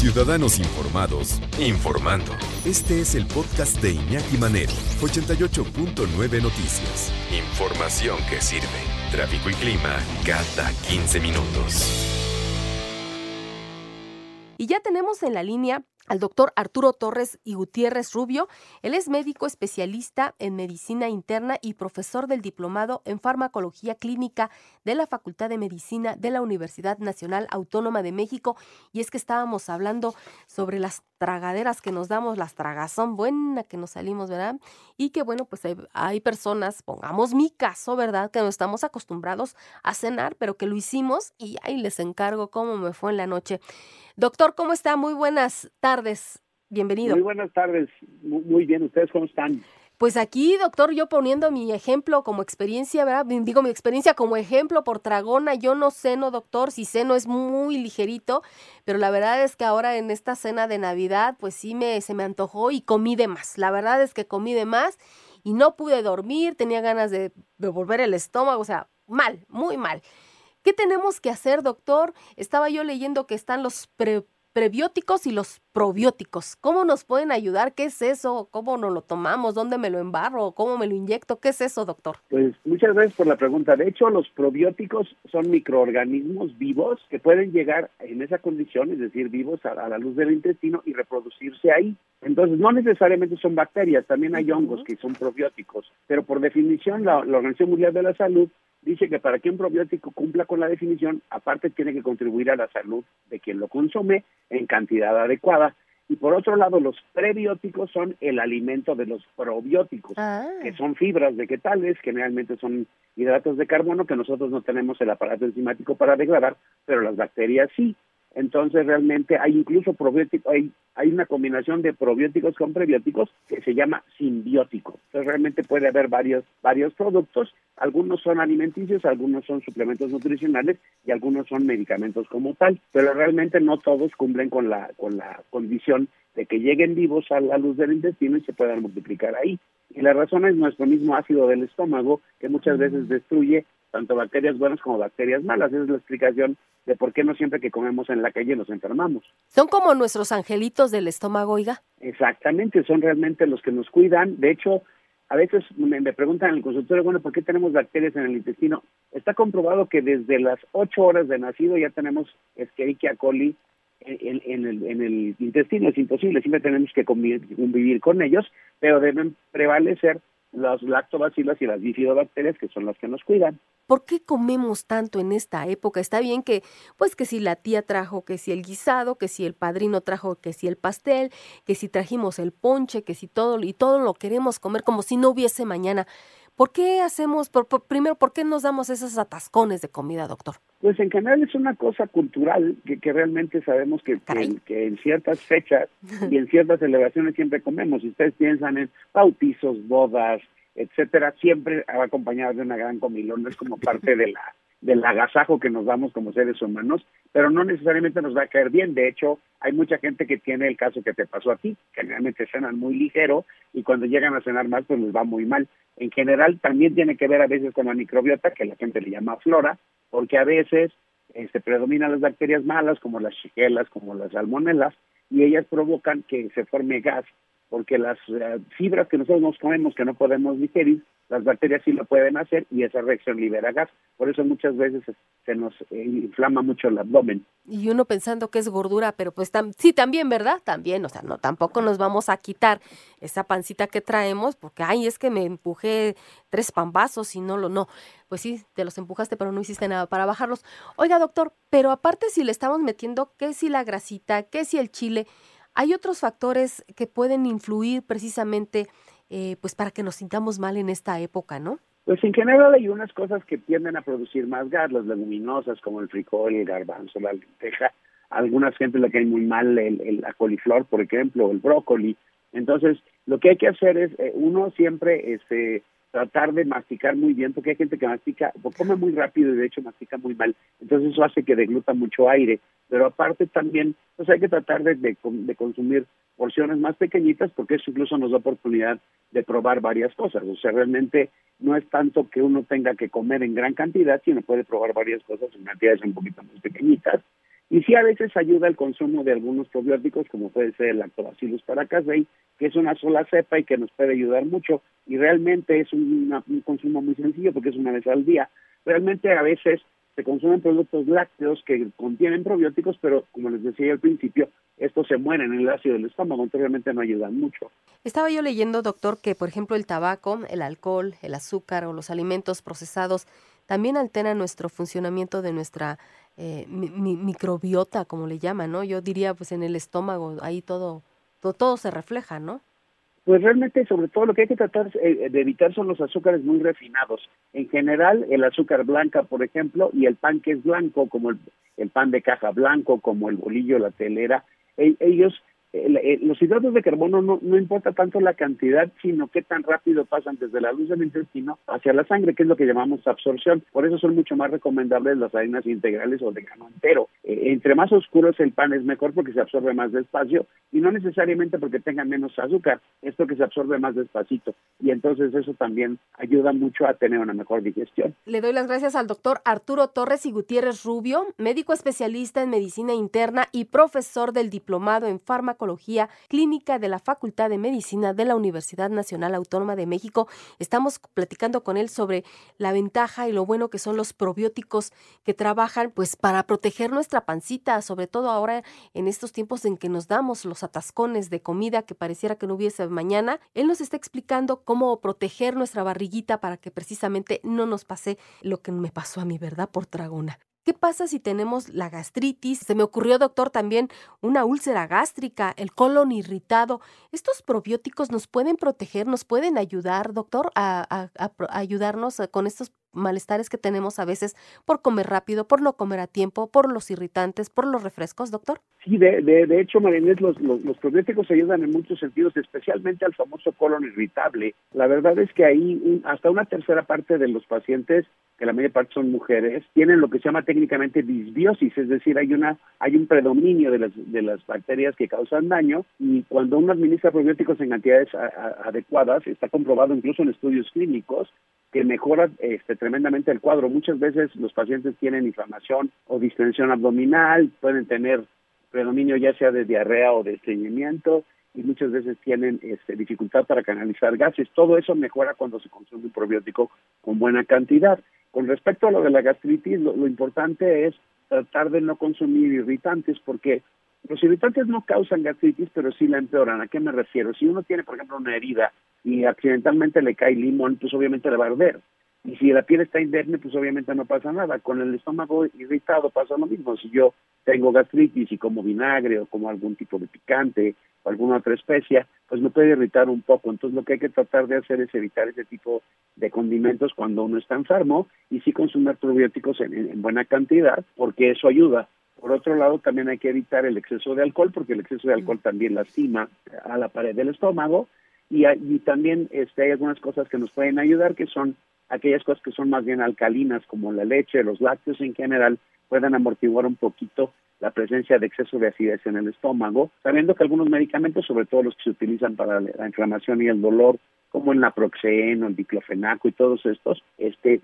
Ciudadanos Informados, informando. Este es el podcast de Iñaki Manero, 88.9 Noticias. Información que sirve. Tráfico y clima cada 15 minutos. Y ya tenemos en la línea al doctor Arturo Torres y Gutiérrez Rubio. Él es médico especialista en medicina interna y profesor del diplomado en farmacología clínica de la Facultad de Medicina de la Universidad Nacional Autónoma de México. Y es que estábamos hablando sobre las tragaderas que nos damos, las tragazón buena que nos salimos, ¿verdad? Y que bueno, pues hay, hay personas, pongamos mi caso, ¿verdad? Que no estamos acostumbrados a cenar, pero que lo hicimos y ahí les encargo cómo me fue en la noche. Doctor, ¿cómo está? Muy buenas tardes. Bienvenido. Muy buenas tardes. Muy bien. ¿Ustedes cómo están? Pues aquí, doctor, yo poniendo mi ejemplo como experiencia, ¿verdad? Digo mi experiencia como ejemplo por tragona. Yo no ceno, doctor, si ceno es muy ligerito, pero la verdad es que ahora en esta cena de Navidad, pues sí me, se me antojó y comí de más. La verdad es que comí de más y no pude dormir, tenía ganas de devolver el estómago, o sea, mal, muy mal. ¿Qué tenemos que hacer, doctor? Estaba yo leyendo que están los prebióticos y los probióticos. ¿Cómo nos pueden ayudar? ¿Qué es eso? ¿Cómo nos lo tomamos? ¿Dónde me lo embarro? ¿Cómo me lo inyecto? ¿Qué es eso, doctor? Pues muchas gracias por la pregunta. De hecho, los probióticos son microorganismos vivos que pueden llegar en esa condición, es decir, vivos a, la luz del intestino y reproducirse ahí. Entonces, no necesariamente son bacterias, también hay hongos que son probióticos, pero por definición la Organización Mundial de la Salud dice que para que un probiótico cumpla con la definición, aparte tiene que contribuir a la salud de quien lo consume en cantidad adecuada. Y por otro lado, los prebióticos son el alimento de los probióticos, ah. que son fibras vegetales, generalmente son hidratos de carbono que nosotros no tenemos el aparato enzimático para degradar, pero las bacterias sí. Entonces realmente hay incluso probióticos, hay, hay una combinación de probióticos con prebióticos que se llama simbiótico. Entonces realmente puede haber varios, varios productos, algunos son alimenticios, algunos son suplementos nutricionales y algunos son medicamentos como tal, pero realmente no todos cumplen con la, con la condición de que lleguen vivos a la luz del intestino y se puedan multiplicar ahí. Y la razón es nuestro mismo ácido del estómago, que muchas veces destruye tanto bacterias buenas como bacterias malas. Esa es la explicación de por qué no siempre que comemos en la calle nos enfermamos. Son como nuestros angelitos del estómago, oiga. Exactamente, son realmente los que nos cuidan. De hecho, a veces me, preguntan en el consultorio, bueno, ¿por qué tenemos bacterias en el intestino? Está comprobado que desde las ocho horas de nacido ya tenemos Escherichia coli en, en, el, en el intestino. Es imposible, siempre tenemos que convivir con ellos, pero deben prevalecer las lactobacilas y las bifidobacterias que son las que nos cuidan. ¿Por qué comemos tanto en esta época? Está bien que, pues que si la tía trajo, que si el guisado, que si el padrino trajo, que si el pastel, que si trajimos el ponche, que si todo, y todo lo queremos comer como si no hubiese mañana. ¿Por qué hacemos, por, primero, por qué nos damos esos atascones de comida, doctor? Pues en general es una cosa cultural que, que realmente sabemos que, que, en ciertas fechas y en ciertas celebraciones siempre comemos. Si ustedes piensan en bautizos, bodas, etcétera, siempre va acompañado de una gran comilón, es como parte de la del agasajo que nos damos como seres humanos, pero no necesariamente nos va a caer bien. De hecho, hay mucha gente que tiene el caso que te pasó a ti, que generalmente cenan muy ligero y cuando llegan a cenar más, pues les va muy mal. En general, también tiene que ver a veces con la microbiota, que la gente le llama flora, porque a veces este, predominan las bacterias malas, como las chigelas, como las salmonelas, y ellas provocan que se forme gas porque las eh, fibras que nosotros nos comemos que no podemos digerir, las bacterias sí lo pueden hacer y esa reacción libera gas. Por eso muchas veces se nos eh, inflama mucho el abdomen. Y uno pensando que es gordura, pero pues sí, también, ¿verdad? También, o sea, no, tampoco nos vamos a quitar esa pancita que traemos porque, ay, es que me empujé tres pambazos y no lo, no. Pues sí, te los empujaste, pero no hiciste nada para bajarlos. Oiga, doctor, pero aparte si le estamos metiendo, ¿qué si la grasita, qué si el chile? ¿Hay otros factores que pueden influir precisamente eh, pues para que nos sintamos mal en esta época, no? Pues en general hay unas cosas que tienden a producir más gas, las leguminosas como el frijol, el garbanzo, la lenteja. Algunas gente le cae muy mal el, la coliflor, por ejemplo, o el brócoli. Entonces, lo que hay que hacer es, eh, uno siempre este, tratar de masticar muy bien, porque hay gente que mastica, o come muy rápido y de hecho mastica muy mal, entonces eso hace que degluta mucho aire, pero aparte también, pues hay que tratar de, de, consumir porciones más pequeñitas, porque eso incluso nos da oportunidad de probar varias cosas, o sea, realmente no es tanto que uno tenga que comer en gran cantidad, sino puede probar varias cosas en cantidades un poquito más pequeñitas, y sí a veces ayuda el consumo de algunos probióticos, como puede ser el lactobacillus paracasei, que es una sola cepa y que nos puede ayudar mucho. Y realmente es un consumo muy sencillo porque es una vez al día. Realmente a veces se consumen productos lácteos que contienen probióticos, pero como les decía al principio, estos se mueren en el ácido del estómago, entonces realmente no ayudan mucho. Estaba yo leyendo, doctor, que por ejemplo el tabaco, el alcohol, el azúcar o los alimentos procesados también alteran nuestro funcionamiento de nuestra eh, microbiota, como le llaman, ¿no? Yo diría, pues en el estómago, ahí todo, todo, todo se refleja, ¿no? Pues realmente, sobre todo, lo que hay que tratar eh, de evitar son los azúcares muy refinados. En general, el azúcar blanca, por ejemplo, y el pan que es blanco, como el, el pan de caja blanco, como el bolillo, la telera, ellos los hidratos de carbono no, no importa tanto la cantidad, sino qué tan rápido pasan desde la luz del intestino hacia la sangre, que es lo que llamamos absorción. Por eso son mucho más recomendables las harinas integrales o de grano entero. Eh, entre más oscuro es el pan es mejor porque se absorbe más despacio y no necesariamente porque tenga menos azúcar, esto que se absorbe más despacito. Y entonces eso también ayuda mucho a tener una mejor digestión. Le doy las gracias al doctor Arturo Torres y Gutiérrez Rubio, médico especialista en medicina interna y profesor del diplomado en fármaco Clínica de la Facultad de Medicina de la Universidad Nacional Autónoma de México. Estamos platicando con él sobre la ventaja y lo bueno que son los probióticos que trabajan pues para proteger nuestra pancita, sobre todo ahora en estos tiempos en que nos damos los atascones de comida que pareciera que no hubiese mañana. Él nos está explicando cómo proteger nuestra barriguita para que precisamente no nos pase lo que me pasó a mí, ¿verdad? Por tragona. ¿Qué pasa si tenemos la gastritis? Se me ocurrió, doctor, también una úlcera gástrica, el colon irritado. ¿Estos probióticos nos pueden proteger, nos pueden ayudar, doctor, a, ayudarnos con estos malestares que tenemos a veces por comer rápido, por no comer a tiempo, por los irritantes, por los refrescos, doctor? Sí, de, de, hecho, Marinés, los, los, los, probióticos ayudan en muchos sentidos, especialmente al famoso colon irritable. La verdad es que ahí hasta una tercera parte de los pacientes que la media parte son mujeres, tienen lo que se llama técnicamente disbiosis, es decir, hay una hay un predominio de las de las bacterias que causan daño y cuando uno administra probióticos en cantidades adecuadas, está comprobado incluso en estudios clínicos que mejora este, tremendamente el cuadro. Muchas veces los pacientes tienen inflamación o distensión abdominal, pueden tener predominio ya sea de diarrea o de estreñimiento y muchas veces tienen este, dificultad para canalizar gases. Todo eso mejora cuando se consume un probiótico con buena cantidad. Con respecto a lo de la gastritis, lo, importante es tratar de no consumir irritantes porque los irritantes no causan gastritis, pero sí la empeoran. ¿A qué me refiero? Si uno tiene, por ejemplo, una herida y accidentalmente le cae limón, pues obviamente le va a arder. Y si la piel está indemne, pues obviamente no pasa nada. Con el estómago irritado pasa lo mismo. Si yo tengo gastritis y como vinagre o como algún tipo de picante o alguna otra especia, pues me puede irritar un poco. Entonces lo que hay que tratar de hacer es evitar ese tipo de condimentos cuando uno está enfermo y sí consumir probióticos en, buena cantidad, porque eso ayuda. Por otro lado, también hay que evitar el exceso de alcohol, porque el exceso de alcohol también lastima a la pared del estómago. Y, y también este, hay algunas cosas que nos pueden ayudar, que son aquellas cosas que son más bien alcalinas, como la leche, los lácteos en general, puedan amortiguar un poquito la presencia de exceso de acidez en el estómago, sabiendo que algunos medicamentos, sobre todo los que se utilizan para la inflamación y el dolor, como el naproxeno, el diclofenaco y todos estos, este,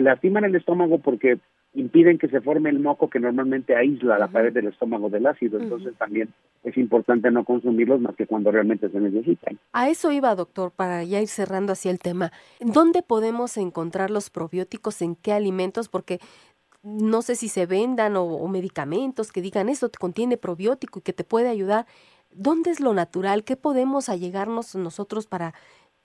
lastiman el estómago porque impiden que se forme el moco que normalmente aísla la pared del estómago del ácido. Entonces también es importante no consumirlos más que cuando realmente se necesitan. A eso iba, doctor, para ya ir cerrando así el tema. ¿Dónde podemos encontrar los probióticos? ¿En qué alimentos? Porque no sé si se vendan o, medicamentos que digan esto contiene probiótico y que te puede ayudar. ¿Dónde es lo natural? ¿Qué podemos allegarnos nosotros para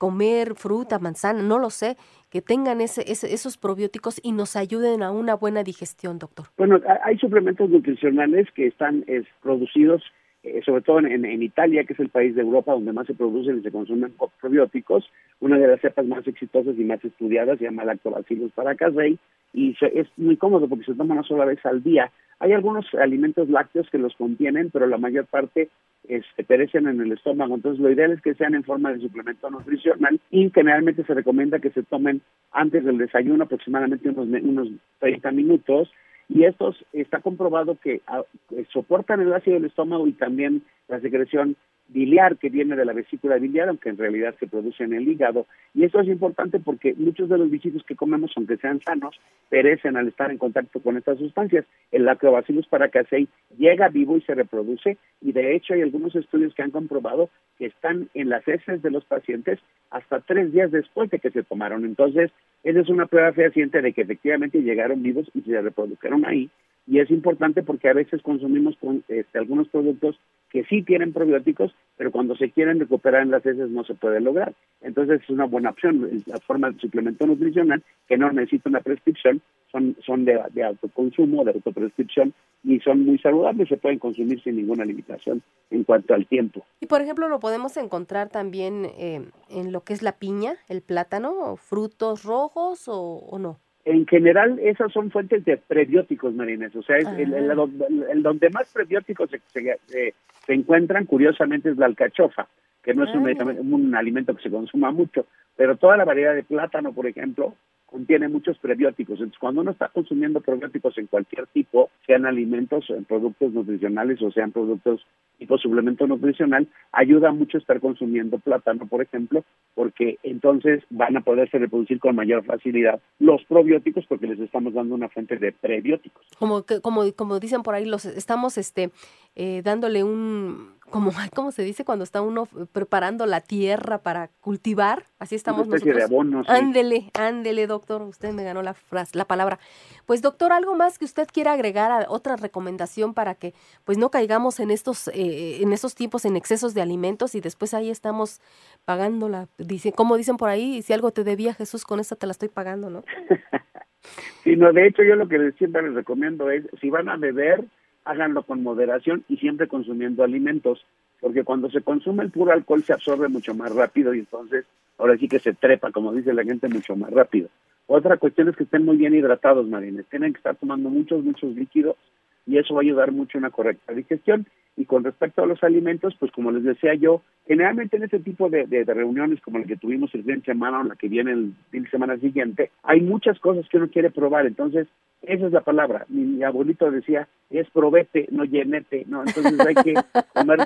comer fruta, manzana, no lo sé, que tengan ese, esos probióticos y nos ayuden a una buena digestión, doctor? Bueno, hay suplementos nutricionales que están producidos eh, sobre todo en, en, Italia, que es el país de Europa donde más se producen y se consumen probióticos, una de las cepas más exitosas y más estudiadas se llama Lactobacillus paracasei y es muy cómodo porque se toma una sola vez al día. Hay algunos alimentos lácteos que los contienen, pero la mayor parte este, perecen en el estómago. Entonces, lo ideal es que sean en forma de suplemento nutricional y generalmente se recomienda que se tomen antes del desayuno, aproximadamente unos, unos 30 minutos y estos está comprobado que ah, soportan el ácido del estómago y también la secreción biliar que viene de la vesícula biliar, aunque en realidad se produce en el hígado. Y esto es importante porque muchos de los bichitos que comemos, aunque sean sanos, perecen al estar en contacto con estas sustancias. El Lactobacillus paracasei llega vivo y se reproduce y de hecho hay algunos estudios que han comprobado que están en las heces de los pacientes hasta tres días después de que se tomaron. Entonces, esa es una prueba fehaciente de que efectivamente llegaron vivos y se reprodujeron ahí y es importante porque a veces consumimos con, este, algunos productos que sí tienen probióticos, pero cuando se quieren recuperar en las heces no se puede lograr. Entonces es una buena opción, la forma de suplemento nutricional que no necesita una prescripción, son, son de, autoconsumo, de autoprescripción y son muy saludables, se pueden consumir sin ninguna limitación en cuanto al tiempo. Y por ejemplo, lo podemos encontrar también eh, en lo que es la piña, el plátano, frutos rojos o no. En general, esas son fuentes de prebióticos, Marines. O sea, es el, el, donde más prebióticos se, se, se, encuentran, curiosamente, es la alcachofa, que no es un, ah, un, alimento que se consuma mucho, pero toda la variedad de plátano, por ejemplo, contiene muchos prebióticos. Entonces, cuando uno está consumiendo prebióticos en cualquier tipo, sean alimentos, en productos nutricionales o sean productos tipo suplemento nutricional, ayuda mucho estar consumiendo plátano, por ejemplo, porque entonces van a poderse reproducir con mayor facilidad los probióticos porque les estamos dando una fuente de prebióticos. Como como, como dicen por ahí, los estamos este eh, dándole un como cómo se dice cuando está uno preparando la tierra para cultivar, así estamos una especie nosotros. De abono, Ándele, ándele, doctor, usted me ganó la frase, la palabra. Pues doctor, algo más que usted quiera agregar a otra recomendación para que pues no caigamos en estos eh, en estos tiempos en excesos de alimentos y después ahí estamos pagándola, dice, como dicen por ahí, si algo te debía Jesús, con esta te la estoy pagando, ¿no? sí, no, de hecho yo lo que siempre les recomiendo es si van a beber háganlo con moderación y siempre consumiendo alimentos, porque cuando se consume el puro alcohol se absorbe mucho más rápido y entonces ahora sí que se trepa, como dice la gente, mucho más rápido. Otra cuestión es que estén muy bien hidratados, marines. Tienen que estar tomando muchos, muchos líquidos y eso va a ayudar mucho a una correcta digestión. Y con respecto a los alimentos, pues como les decía yo, generalmente en ese tipo de, reuniones como la que tuvimos el fin de semana o la que viene el fin de semana siguiente, hay muchas cosas que uno quiere probar. Entonces, esa es la palabra. Mi, abuelito decía, es probete, no llenete, ¿no? Entonces hay que comer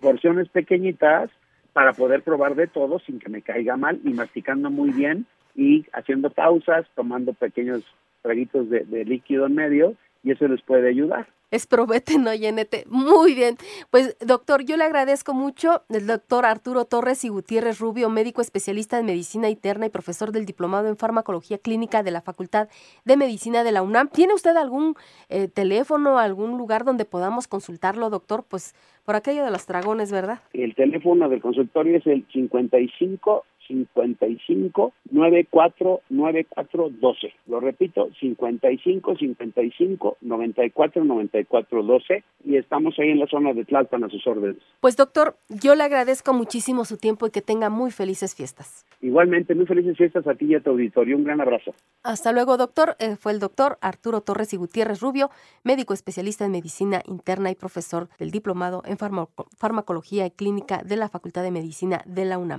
porciones pequeñitas para poder probar de todo sin que me caiga mal y masticando muy bien y haciendo pausas, tomando pequeños traguitos de líquido en medio y eso les puede ayudar. Es probete, no llenete. Muy bien. Pues, doctor, yo le agradezco mucho. El doctor Arturo Torres y Gutiérrez Rubio, médico especialista en medicina interna y profesor del diplomado en farmacología clínica de la Facultad de Medicina de la UNAM. ¿Tiene usted algún eh, teléfono, algún lugar donde podamos consultarlo, doctor? Pues por aquello de los dragones, ¿verdad? El teléfono del consultorio es el 55 55 94 94 12. Lo repito, 55 55 94 94 12 y estamos ahí en la zona de Tlalpan a sus órdenes. Pues doctor, yo le agradezco muchísimo su tiempo y que tenga muy felices fiestas. Igualmente, muy felices fiestas a ti y a tu auditorio. Un gran abrazo. Hasta luego, doctor. Eh, fue el doctor Arturo Torres y Gutiérrez Rubio, médico especialista en medicina interna y profesor del diplomado en farmacología y clínica de la Facultad de Medicina de la UNAM.